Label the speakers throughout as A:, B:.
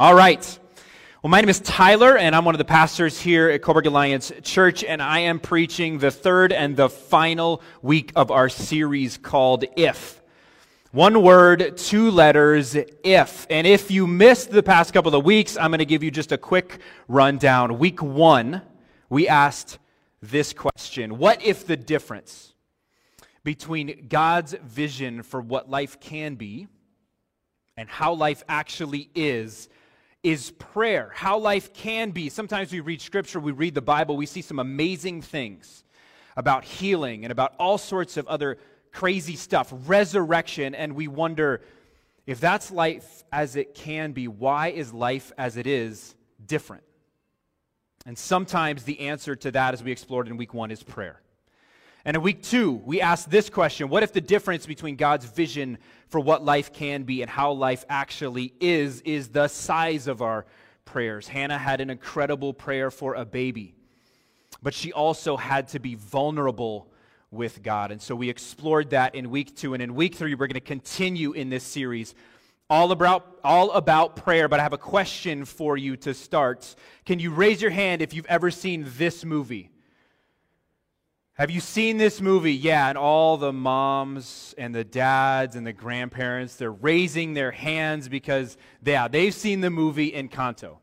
A: All right. Well, my name is Tyler, and I'm one of the pastors here at Coburg Alliance Church, and I am preaching the third and the final week of our series called If. One word, two letters, if. And if you missed the past couple of weeks, I'm going to give you just a quick rundown. Week one, we asked this question What if the difference between God's vision for what life can be and how life actually is? Is prayer, how life can be. Sometimes we read scripture, we read the Bible, we see some amazing things about healing and about all sorts of other crazy stuff, resurrection, and we wonder if that's life as it can be, why is life as it is different? And sometimes the answer to that, as we explored in week one, is prayer. And in week two, we asked this question What if the difference between God's vision for what life can be and how life actually is, is the size of our prayers? Hannah had an incredible prayer for a baby, but she also had to be vulnerable with God. And so we explored that in week two. And in week three, we're going to continue in this series all about, all about prayer. But I have a question for you to start. Can you raise your hand if you've ever seen this movie? Have you seen this movie? Yeah, and all the moms and the dads and the grandparents, they're raising their hands because, yeah, they've seen the movie Encanto.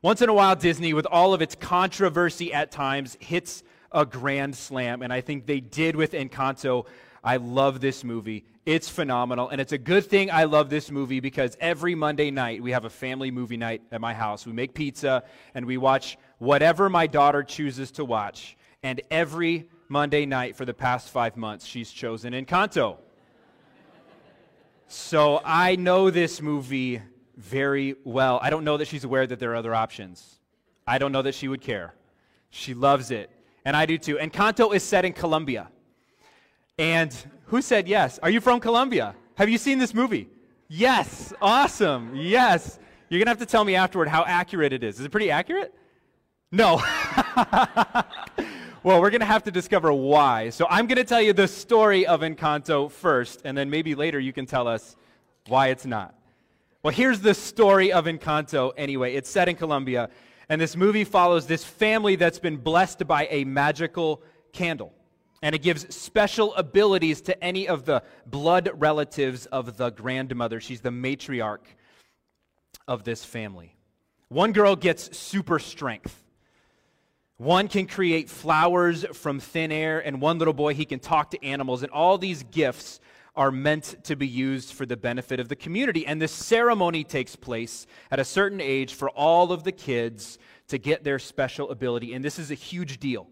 A: Once in a while, Disney, with all of its controversy at times, hits a grand slam, and I think they did with Encanto. I love this movie. It's phenomenal, and it's a good thing I love this movie because every Monday night we have a family movie night at my house. We make pizza and we watch whatever my daughter chooses to watch and every Monday night for the past five months, she's chosen Encanto. So I know this movie very well. I don't know that she's aware that there are other options. I don't know that she would care. She loves it, and I do too. Encanto is set in Colombia. And who said yes? Are you from Colombia? Have you seen this movie? Yes. Awesome. Yes. You're going to have to tell me afterward how accurate it is. Is it pretty accurate? No. Well, we're going to have to discover why. So I'm going to tell you the story of Encanto first, and then maybe later you can tell us why it's not. Well, here's the story of Encanto anyway. It's set in Colombia, and this movie follows this family that's been blessed by a magical candle. And it gives special abilities to any of the blood relatives of the grandmother. She's the matriarch of this family. One girl gets super strength. One can create flowers from thin air, and one little boy, he can talk to animals. And all these gifts are meant to be used for the benefit of the community. And this ceremony takes place at a certain age for all of the kids to get their special ability. And this is a huge deal.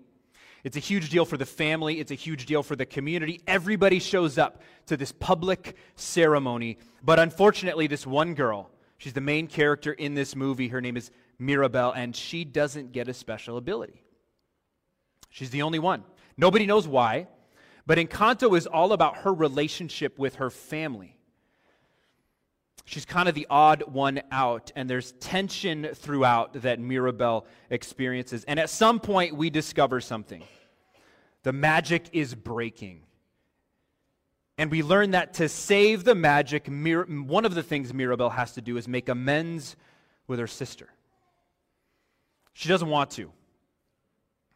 A: It's a huge deal for the family, it's a huge deal for the community. Everybody shows up to this public ceremony. But unfortunately, this one girl, she's the main character in this movie. Her name is Mirabel, and she doesn't get a special ability. She's the only one. Nobody knows why, but Encanto is all about her relationship with her family. She's kind of the odd one out, and there's tension throughout that Mirabel experiences. And at some point, we discover something the magic is breaking. And we learn that to save the magic, one of the things Mirabel has to do is make amends with her sister. She doesn't want to.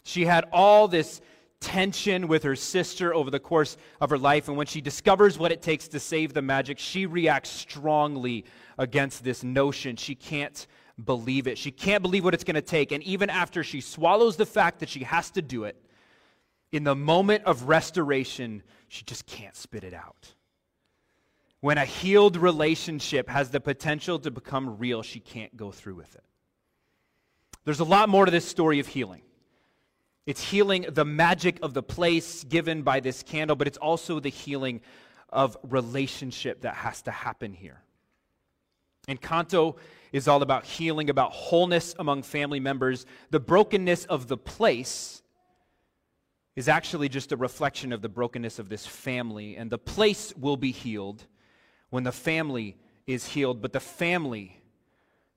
A: She had all this tension with her sister over the course of her life, and when she discovers what it takes to save the magic, she reacts strongly against this notion. She can't believe it. She can't believe what it's going to take. And even after she swallows the fact that she has to do it, in the moment of restoration, she just can't spit it out. When a healed relationship has the potential to become real, she can't go through with it. There's a lot more to this story of healing. It's healing the magic of the place given by this candle, but it's also the healing of relationship that has to happen here. Encanto is all about healing, about wholeness among family members. The brokenness of the place is actually just a reflection of the brokenness of this family, and the place will be healed when the family is healed, but the family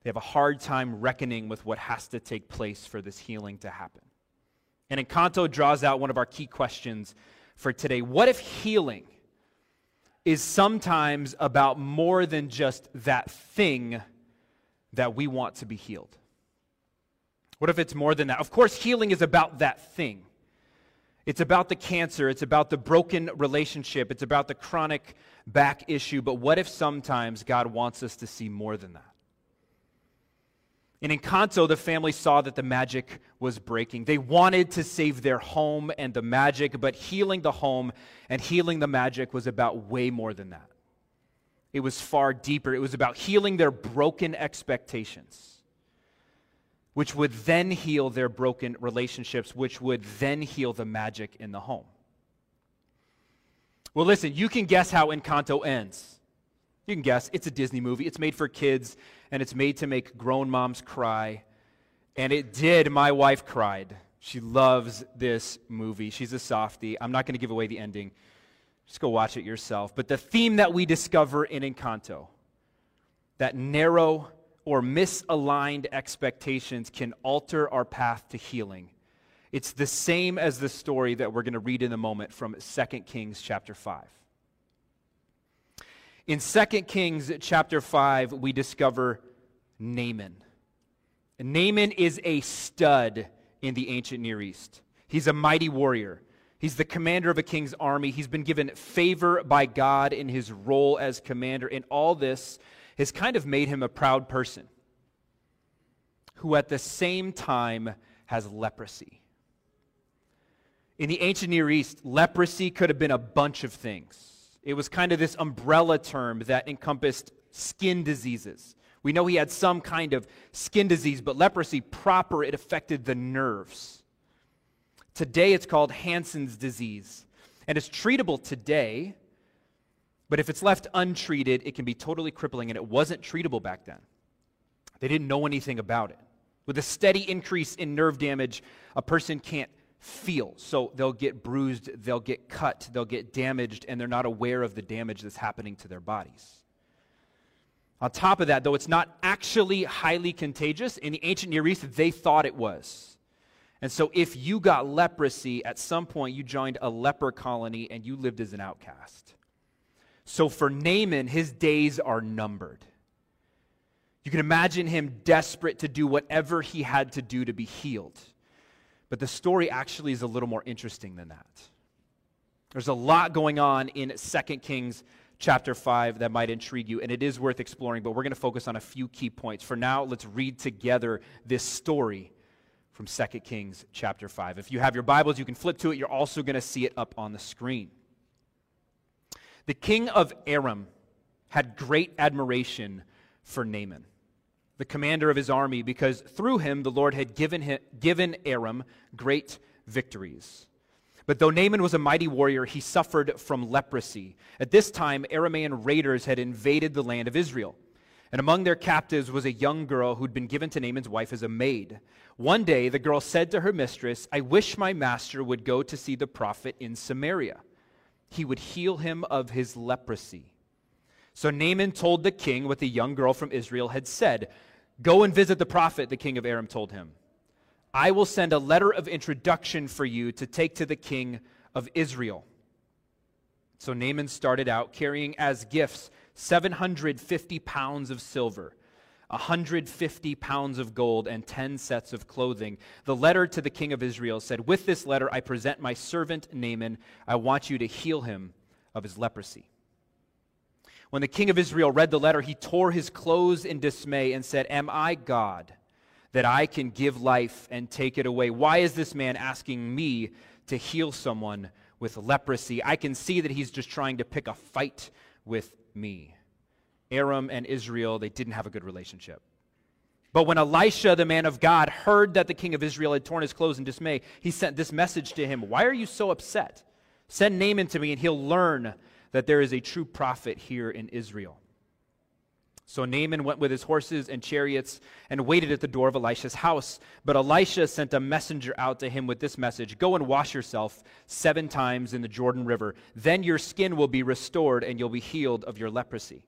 A: they have a hard time reckoning with what has to take place for this healing to happen. And Encanto draws out one of our key questions for today. What if healing is sometimes about more than just that thing that we want to be healed? What if it's more than that? Of course, healing is about that thing. It's about the cancer, it's about the broken relationship, it's about the chronic back issue. But what if sometimes God wants us to see more than that? In Encanto, the family saw that the magic was breaking. They wanted to save their home and the magic, but healing the home and healing the magic was about way more than that. It was far deeper. It was about healing their broken expectations, which would then heal their broken relationships, which would then heal the magic in the home. Well, listen, you can guess how Encanto ends. You can guess. It's a Disney movie. It's made for kids and it's made to make grown moms cry. And it did. My wife cried. She loves this movie. She's a softie. I'm not going to give away the ending. Just go watch it yourself. But the theme that we discover in Encanto, that narrow or misaligned expectations can alter our path to healing. It's the same as the story that we're going to read in a moment from 2 Kings chapter 5. In 2 Kings chapter 5, we discover Naaman. Naaman is a stud in the ancient Near East. He's a mighty warrior. He's the commander of a king's army. He's been given favor by God in his role as commander. And all this has kind of made him a proud person who, at the same time, has leprosy. In the ancient Near East, leprosy could have been a bunch of things. It was kind of this umbrella term that encompassed skin diseases. We know he had some kind of skin disease, but leprosy proper, it affected the nerves. Today it's called Hansen's disease, and it's treatable today, but if it's left untreated, it can be totally crippling, and it wasn't treatable back then. They didn't know anything about it. With a steady increase in nerve damage, a person can't feel. So they'll get bruised, they'll get cut, they'll get damaged, and they're not aware of the damage that's happening to their bodies. On top of that, though it's not actually highly contagious, in the ancient Near East, they thought it was. And so if you got leprosy, at some point you joined a leper colony and you lived as an outcast. So for Naaman, his days are numbered. You can imagine him desperate to do whatever he had to do to be healed. But the story actually is a little more interesting than that. There's a lot going on in 2 Kings chapter 5 that might intrigue you, and it is worth exploring, but we're going to focus on a few key points. For now, let's read together this story from 2 Kings chapter 5. If you have your Bibles, you can flip to it. You're also going to see it up on the screen. The king of Aram had great admiration for Naaman the commander of his army, because through him the Lord had given, him, given Aram great victories. But though Naaman was a mighty warrior, he suffered from leprosy. At this time, Aramean raiders had invaded the land of Israel. And among their captives was a young girl who'd been given to Naaman's wife as a maid. One day, the girl said to her mistress, I wish my master would go to see the prophet in Samaria. He would heal him of his leprosy. So Naaman told the king what the young girl from Israel had said. Go and visit the prophet, the king of Aram told him. I will send a letter of introduction for you to take to the king of Israel. So Naaman started out carrying as gifts 750 pounds of silver, 150 pounds of gold, and 10 sets of clothing. The letter to the king of Israel said, With this letter I present my servant Naaman. I want you to heal him of his leprosy. When the king of Israel read the letter, he tore his clothes in dismay and said, Am I God that I can give life and take it away? Why is this man asking me to heal someone with leprosy? I can see that he's just trying to pick a fight with me. Aram and Israel, they didn't have a good relationship. But when Elisha, the man of God, heard that the king of Israel had torn his clothes in dismay, he sent this message to him Why are you so upset? Send Naaman to me, and he'll learn that there is a true prophet here in Israel. So Naaman went with his horses and chariots and waited at the door of Elisha's house. But Elisha sent a messenger out to him with this message Go and wash yourself seven times in the Jordan River. Then your skin will be restored and you'll be healed of your leprosy.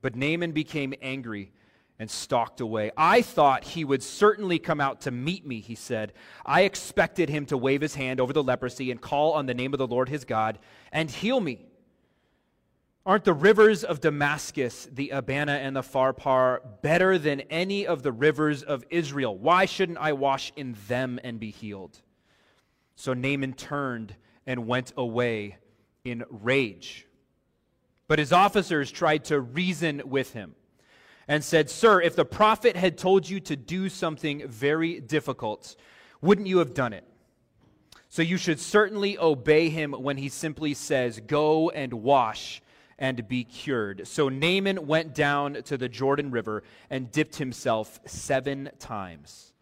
A: But Naaman became angry and stalked away. I thought he would certainly come out to meet me, he said. I expected him to wave his hand over the leprosy and call on the name of the Lord his God and heal me. Aren't the rivers of Damascus, the Abana and the Pharpar, better than any of the rivers of Israel? Why shouldn't I wash in them and be healed? So Naaman turned and went away in rage. But his officers tried to reason with him and said, Sir, if the prophet had told you to do something very difficult, wouldn't you have done it? So you should certainly obey him when he simply says, Go and wash and be cured. So Naaman went down to the Jordan River and dipped himself seven times,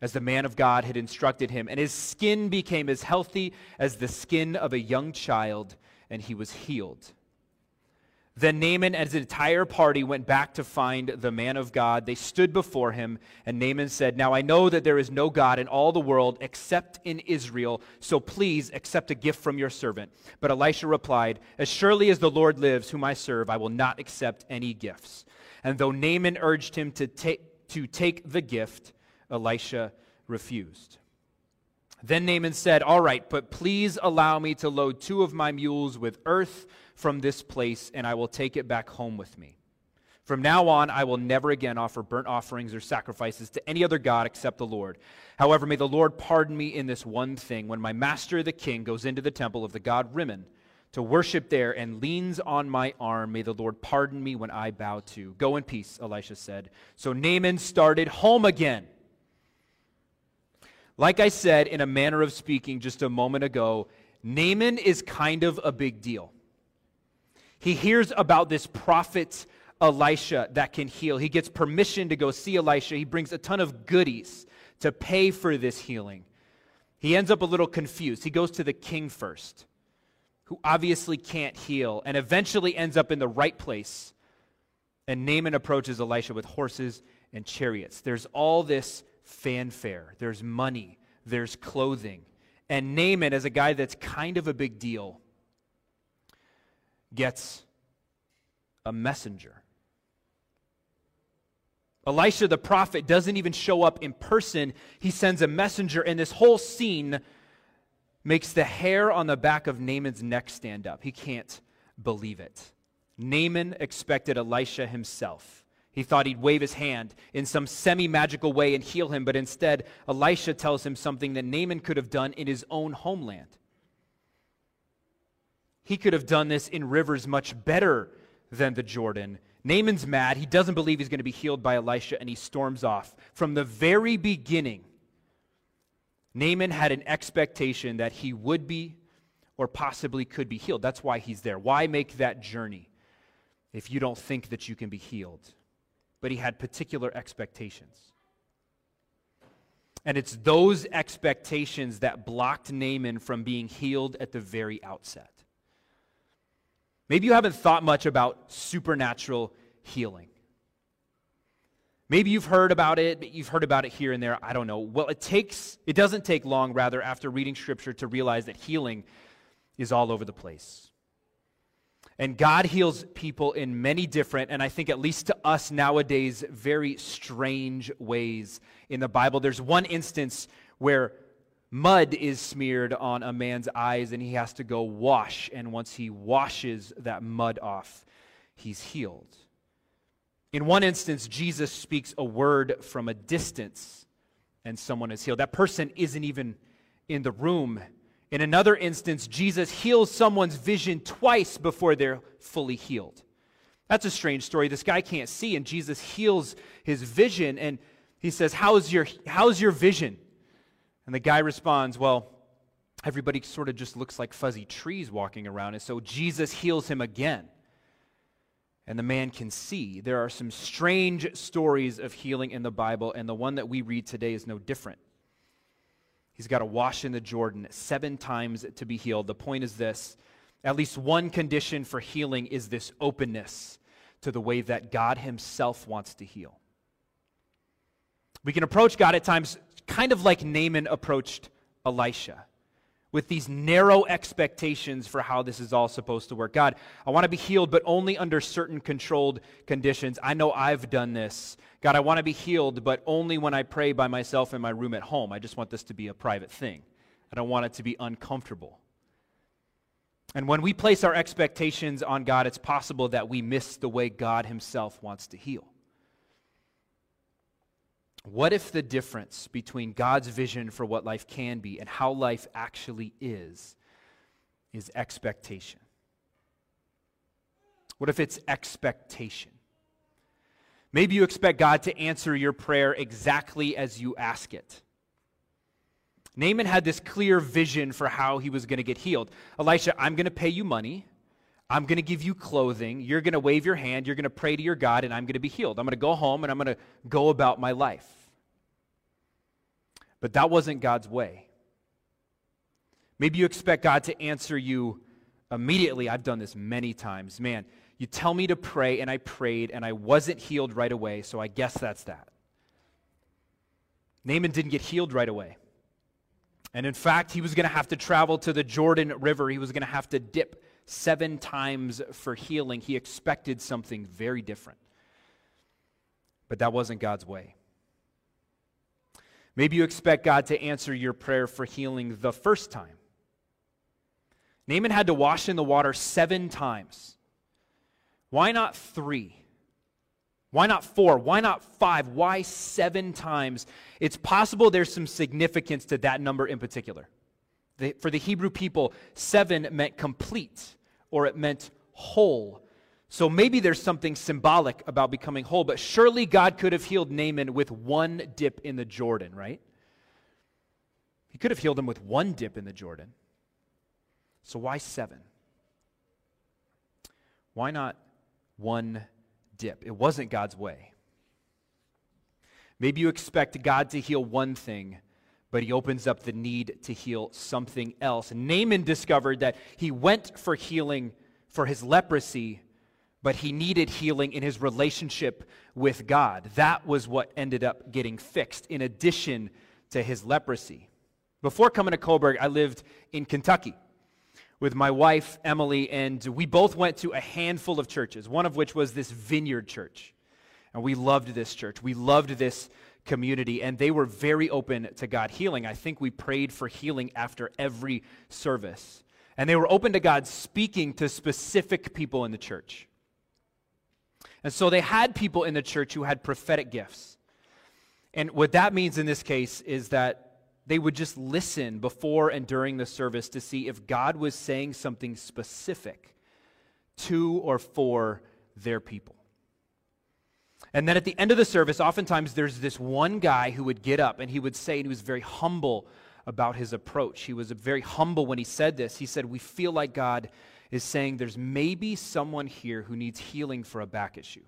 A: as the man of God had instructed him. And his skin became as healthy as the skin of a young child, and he was healed. Then Naaman and his entire party went back to find the man of God. They stood before him, and Naaman said, Now I know that there is no God in all the world except in Israel, so please accept a gift from your servant. But Elisha replied, As surely as the Lord lives, whom I serve, I will not accept any gifts. And though Naaman urged him to take, to take the gift, Elisha refused. Then Naaman said, All right, but please allow me to load two of my mules with earth from this place, and I will take it back home with me. From now on, I will never again offer burnt offerings or sacrifices to any other God except the Lord. However, may the Lord pardon me in this one thing. When my master, the king, goes into the temple of the god Rimmon to worship there and leans on my arm, may the Lord pardon me when I bow to. Go in peace, Elisha said. So Naaman started home again. Like I said in a manner of speaking just a moment ago, Naaman is kind of a big deal. He hears about this prophet Elisha that can heal. He gets permission to go see Elisha. He brings a ton of goodies to pay for this healing. He ends up a little confused. He goes to the king first, who obviously can't heal, and eventually ends up in the right place. And Naaman approaches Elisha with horses and chariots. There's all this fanfare, there's money, there's clothing. And Naaman, as a guy that's kind of a big deal, gets a messenger. Elisha the prophet doesn't even show up in person, he sends a messenger, and this whole scene makes the hair on the back of Naaman's neck stand up. He can't believe it. Naaman expected Elisha himself. He thought he'd wave his hand in some semi magical way and heal him, but instead, Elisha tells him something that Naaman could have done in his own homeland. He could have done this in rivers much better than the Jordan. Naaman's mad. He doesn't believe he's going to be healed by Elisha, and he storms off. From the very beginning, Naaman had an expectation that he would be or possibly could be healed. That's why he's there. Why make that journey if you don't think that you can be healed? But he had particular expectations. And it's those expectations that blocked Naaman from being healed at the very outset. Maybe you haven't thought much about supernatural healing. Maybe you've heard about it, but you've heard about it here and there. I don't know. Well, it takes it doesn't take long rather after reading scripture to realize that healing is all over the place. And God heals people in many different and I think at least to us nowadays very strange ways in the Bible. There's one instance where mud is smeared on a man's eyes and he has to go wash. And once he washes that mud off, he's healed. In one instance, Jesus speaks a word from a distance and someone is healed. That person isn't even in the room. In another instance, Jesus heals someone's vision twice before they're fully healed. That's a strange story. This guy can't see, and Jesus heals his vision, and he says, How's your, how's your vision? And the guy responds, Well, everybody sort of just looks like fuzzy trees walking around. And so Jesus heals him again. And the man can see. There are some strange stories of healing in the Bible, and the one that we read today is no different. He's got to wash in the Jordan seven times to be healed. The point is this at least one condition for healing is this openness to the way that God Himself wants to heal. We can approach God at times kind of like Naaman approached Elisha with these narrow expectations for how this is all supposed to work. God, I want to be healed, but only under certain controlled conditions. I know I've done this. God, I want to be healed, but only when I pray by myself in my room at home. I just want this to be a private thing. I don't want it to be uncomfortable. And when we place our expectations on God, it's possible that we miss the way God Himself wants to heal. What if the difference between God's vision for what life can be and how life actually is is expectation? What if it's expectation? Maybe you expect God to answer your prayer exactly as you ask it. Naaman had this clear vision for how he was going to get healed. Elisha, I'm going to pay you money. I'm going to give you clothing. You're going to wave your hand. You're going to pray to your God, and I'm going to be healed. I'm going to go home and I'm going to go about my life. But that wasn't God's way. Maybe you expect God to answer you immediately. I've done this many times. Man, you tell me to pray, and I prayed, and I wasn't healed right away, so I guess that's that. Naaman didn't get healed right away. And in fact, he was going to have to travel to the Jordan River. He was going to have to dip seven times for healing. He expected something very different. But that wasn't God's way. Maybe you expect God to answer your prayer for healing the first time. Naaman had to wash in the water seven times. Why not three? Why not four? Why not five? Why seven times? It's possible there's some significance to that number in particular. The, for the Hebrew people, seven meant complete or it meant whole. So maybe there's something symbolic about becoming whole, but surely God could have healed Naaman with one dip in the Jordan, right? He could have healed him with one dip in the Jordan. So why seven? Why not one dip. It wasn't God's way. Maybe you expect God to heal one thing, but he opens up the need to heal something else. Naaman discovered that he went for healing for his leprosy, but he needed healing in his relationship with God. That was what ended up getting fixed, in addition to his leprosy. Before coming to Coburg, I lived in Kentucky with my wife, Emily, and we both went to a handful of churches, one of which was this vineyard church. And we loved this church. We loved this community, and they were very open to God healing. I think we prayed for healing after every service. And they were open to God speaking to specific people in the church. And so they had people in the church who had prophetic gifts. And what that means in this case is that they would just listen before and during the service to see if God was saying something specific to or for their people. And then at the end of the service, oftentimes there's this one guy who would get up and he would say, and he was very humble about his approach. He was very humble when he said this. He said, We feel like God is saying there's maybe someone here who needs healing for a back issue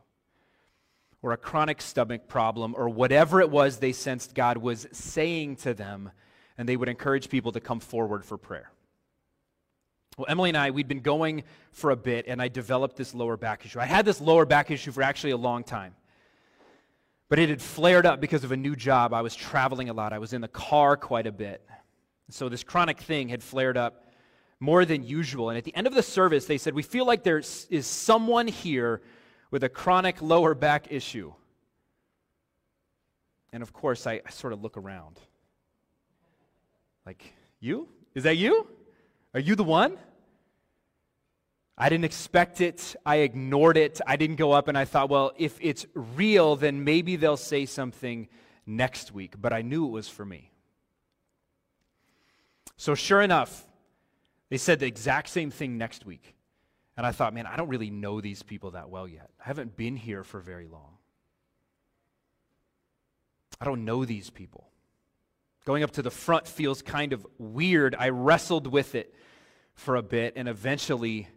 A: or a chronic stomach problem or whatever it was they sensed God was saying to them, and they would encourage people to come forward for prayer. Well, Emily and I, we'd been going for a bit, and I developed this lower back issue. I had this lower back issue for actually a long time. But it had flared up because of a new job. I was traveling a lot, I was in the car quite a bit. So this chronic thing had flared up more than usual. And at the end of the service, they said, We feel like there is someone here with a chronic lower back issue. And of course, I, I sort of look around. Like, you? Is that you? Are you the one? I didn't expect it. I ignored it. I didn't go up and I thought, well, if it's real, then maybe they'll say something next week. But I knew it was for me. So, sure enough, they said the exact same thing next week. And I thought, man, I don't really know these people that well yet. I haven't been here for very long. I don't know these people. Going up to the front feels kind of weird. I wrestled with it for a bit, and eventually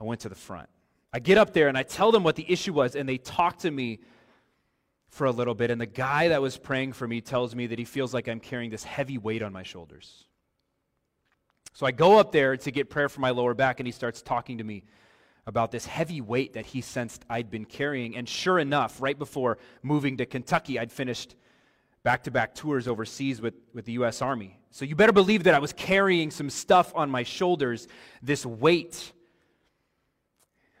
A: I went to the front. I get up there and I tell them what the issue was, and they talk to me for a little bit. And the guy that was praying for me tells me that he feels like I'm carrying this heavy weight on my shoulders. So I go up there to get prayer for my lower back, and he starts talking to me about this heavy weight that he sensed I'd been carrying. And sure enough, right before moving to Kentucky, I'd finished back to back tours overseas with, with the U.S. Army. So you better believe that I was carrying some stuff on my shoulders, this weight.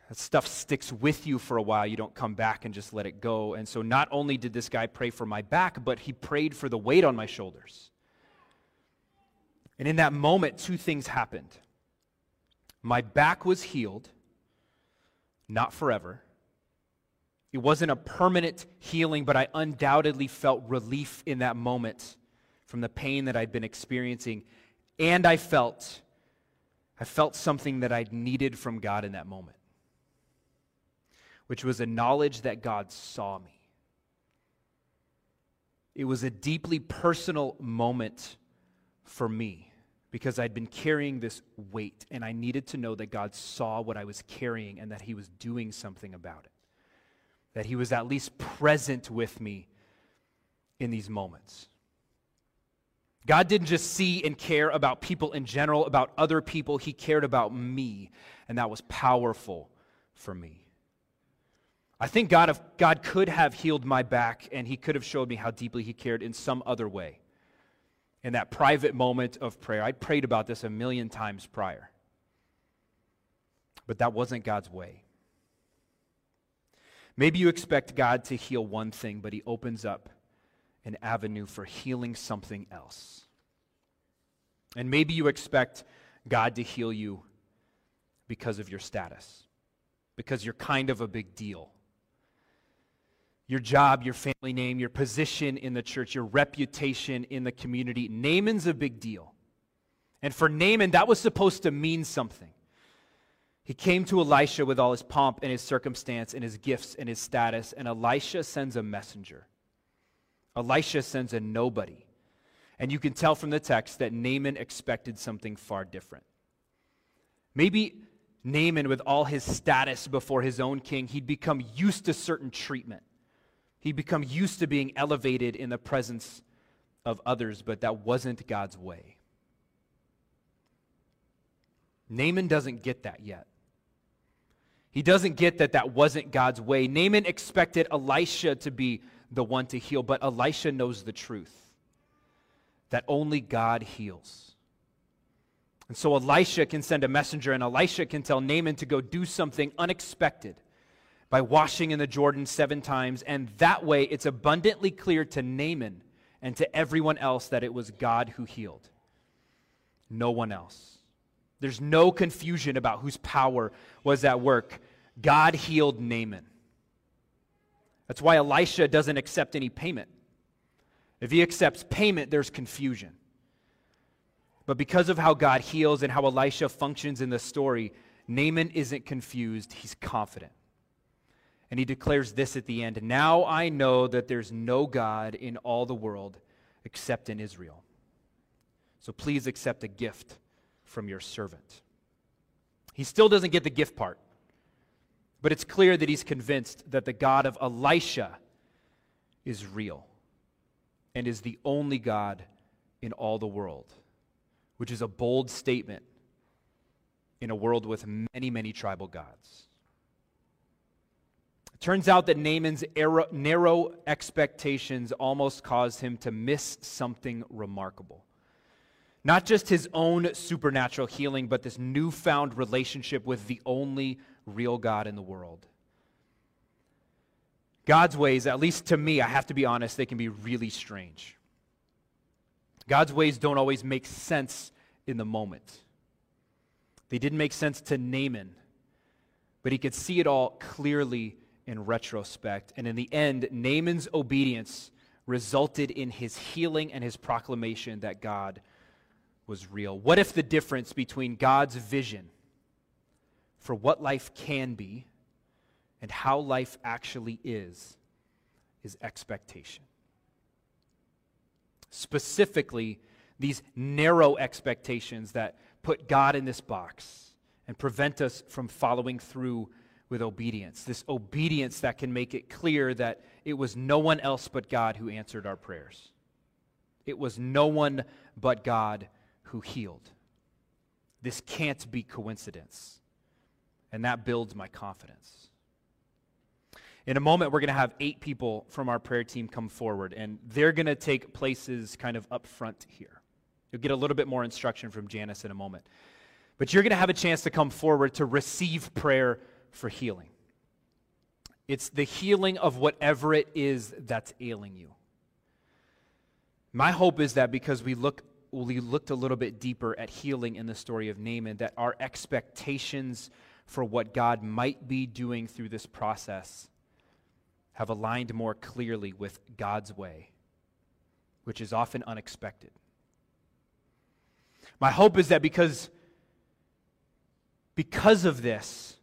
A: That stuff sticks with you for a while. You don't come back and just let it go. And so not only did this guy pray for my back, but he prayed for the weight on my shoulders. And in that moment, two things happened. My back was healed, not forever. It wasn't a permanent healing, but I undoubtedly felt relief in that moment from the pain that I'd been experiencing. And I felt, I felt something that I'd needed from God in that moment, which was a knowledge that God saw me. It was a deeply personal moment for me because I'd been carrying this weight and I needed to know that God saw what I was carrying and that He was doing something about it. That He was at least present with me in these moments. God didn't just see and care about people in general, about other people. He cared about me, and that was powerful for me. I think God, if God could have healed my back, and He could have showed me how deeply He cared in some other way. In that private moment of prayer, I prayed about this a million times prior. But that wasn't God's way. Maybe you expect God to heal one thing, but He opens up an avenue for healing something else. And maybe you expect God to heal you because of your status, because you're kind of a big deal. Your job, your family name, your position in the church, your reputation in the community. Naaman's a big deal. And for Naaman, that was supposed to mean something. He came to Elisha with all his pomp and his circumstance and his gifts and his status, and Elisha sends a messenger. Elisha sends a nobody. And you can tell from the text that Naaman expected something far different. Maybe Naaman, with all his status before his own king, he'd become used to certain treatment. He'd become used to being elevated in the presence of others, but that wasn't God's way. Naaman doesn't get that yet. He doesn't get that that wasn't God's way. Naaman expected Elisha to be the one to heal, but Elisha knows the truth that only God heals. And so Elisha can send a messenger, and Elisha can tell Naaman to go do something unexpected by washing in the Jordan seven times. And that way, it's abundantly clear to Naaman and to everyone else that it was God who healed, no one else. There's no confusion about whose power was at work. God healed Naaman. That's why Elisha doesn't accept any payment. If he accepts payment, there's confusion. But because of how God heals and how Elisha functions in the story, Naaman isn't confused, he's confident. And he declares this at the end Now I know that there's no God in all the world except in Israel. So please accept a gift from your servant. He still doesn't get the gift part. But it's clear that he's convinced that the God of Elisha is real and is the only God in all the world, which is a bold statement in a world with many, many tribal gods. Turns out that Naaman's narrow expectations almost caused him to miss something remarkable. Not just his own supernatural healing, but this newfound relationship with the only real God in the world. God's ways, at least to me, I have to be honest, they can be really strange. God's ways don't always make sense in the moment. They didn't make sense to Naaman, but he could see it all clearly in retrospect. And in the end, Naaman's obedience resulted in his healing and his proclamation that God was real. What if the difference between God's vision for what life can be and how life actually is is expectation. Specifically, these narrow expectations that put God in this box and prevent us from following through with obedience. This obedience that can make it clear that it was no one else but God who answered our prayers. It was no one but God who healed. This can't be coincidence and that builds my confidence. In a moment, we're going to have eight people from our prayer team come forward, and they're going to take places kind of up front here. You'll get a little bit more instruction from Janice in a moment. But you're going to have a chance to come forward to receive prayer for healing. It's the healing of whatever it is that's ailing you. My hope is that because we look we looked a little bit deeper at healing in the story of Naaman, that our expectations for what God might be doing through this process have aligned more clearly with God's way, which is often unexpected. My hope is that because, because of this,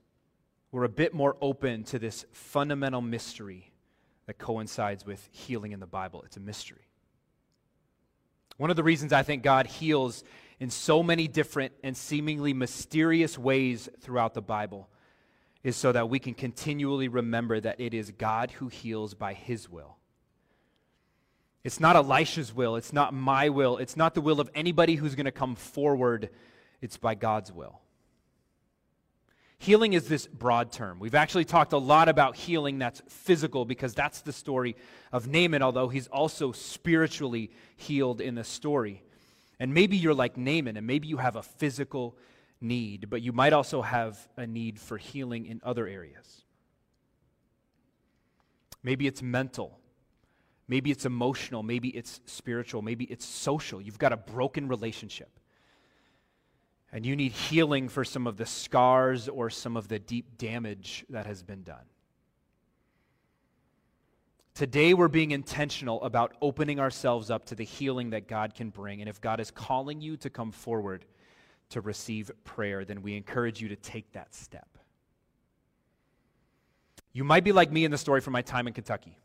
A: we're a bit more open to this fundamental mystery that coincides with healing in the Bible. It's a mystery. One of the reasons I think God heals in so many different and seemingly mysterious ways throughout the Bible is so that we can continually remember that it is God who heals by his will. It's not Elisha's will, it's not my will, it's not the will of anybody who's going to come forward, it's by God's will. Healing is this broad term. We've actually talked a lot about healing that's physical because that's the story of Naaman, although he's also spiritually healed in the story. And maybe you're like Naaman, and maybe you have a physical need, but you might also have a need for healing in other areas. Maybe it's mental. Maybe it's emotional. Maybe it's spiritual. Maybe it's social. You've got a broken relationship. And you need healing for some of the scars or some of the deep damage that has been done. Today, we're being intentional about opening ourselves up to the healing that God can bring. And if God is calling you to come forward, to receive prayer, then we encourage you to take that step. You might be like me in the story from my time in Kentucky.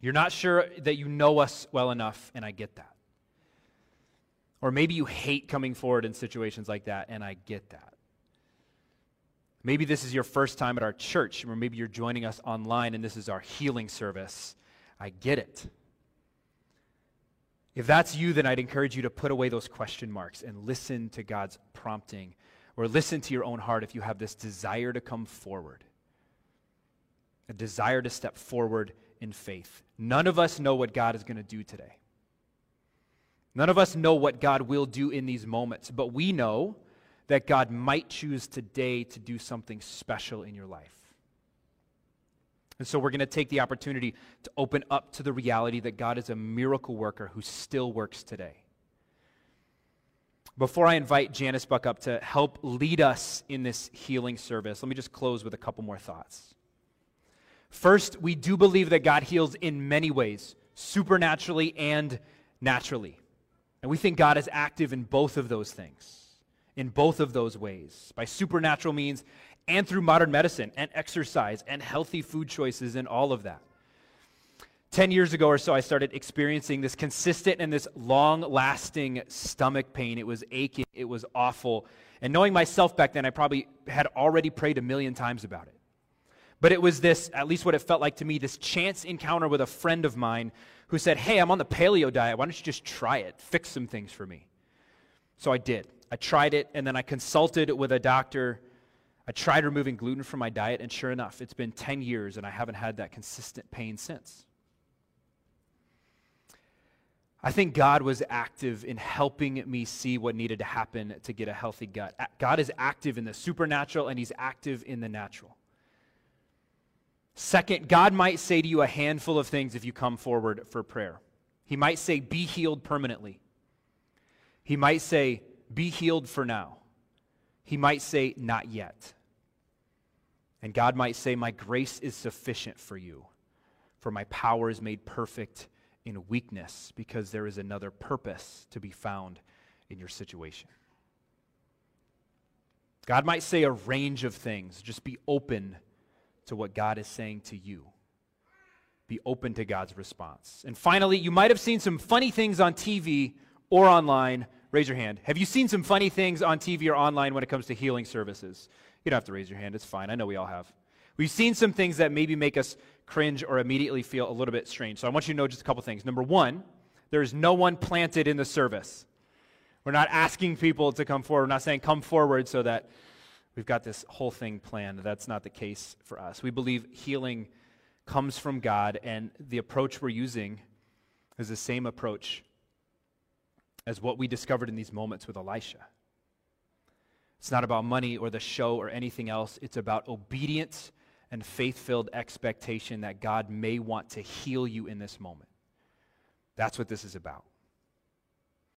A: You're not sure that you know us well enough, and I get that. Or maybe you hate coming forward in situations like that, and I get that. Maybe this is your first time at our church, or maybe you're joining us online and this is our healing service. I get it. If that's you, then I'd encourage you to put away those question marks and listen to God's prompting, or listen to your own heart if you have this desire to come forward, a desire to step forward in faith. None of us know what God is going to do today. None of us know what God will do in these moments, but we know that God might choose today to do something special in your life. And so we're going to take the opportunity to open up to the reality that God is a miracle worker who still works today. Before I invite Janice Buck up to help lead us in this healing service, let me just close with a couple more thoughts. First, we do believe that God heals in many ways, supernaturally and naturally. And we think God is active in both of those things, in both of those ways. By supernatural means, and through modern medicine and exercise and healthy food choices and all of that. 10 years ago or so, I started experiencing this consistent and this long lasting stomach pain. It was aching, it was awful. And knowing myself back then, I probably had already prayed a million times about it. But it was this, at least what it felt like to me, this chance encounter with a friend of mine who said, Hey, I'm on the paleo diet. Why don't you just try it? Fix some things for me. So I did. I tried it, and then I consulted with a doctor I tried removing gluten from my diet, and sure enough, it's been 10 years and I haven't had that consistent pain since. I think God was active in helping me see what needed to happen to get a healthy gut. God is active in the supernatural and He's active in the natural. Second, God might say to you a handful of things if you come forward for prayer. He might say, Be healed permanently. He might say, Be healed for now. He might say, Not yet. And God might say, My grace is sufficient for you, for my power is made perfect in weakness, because there is another purpose to be found in your situation. God might say a range of things. Just be open to what God is saying to you. Be open to God's response. And finally, you might have seen some funny things on TV or online Raise your hand. Have you seen some funny things on TV or online when it comes to healing services? You don't have to raise your hand. It's fine. I know we all have. We've seen some things that maybe make us cringe or immediately feel a little bit strange. So I want you to know just a couple things. Number one, there's no one planted in the service. We're not asking people to come forward. We're not saying come forward so that we've got this whole thing planned. That's not the case for us. We believe healing comes from God, and the approach we're using is the same approach as what we discovered in these moments with Elisha. It's not about money or the show or anything else. It's about obedience and faith filled expectation that God may want to heal you in this moment. That's what this is about.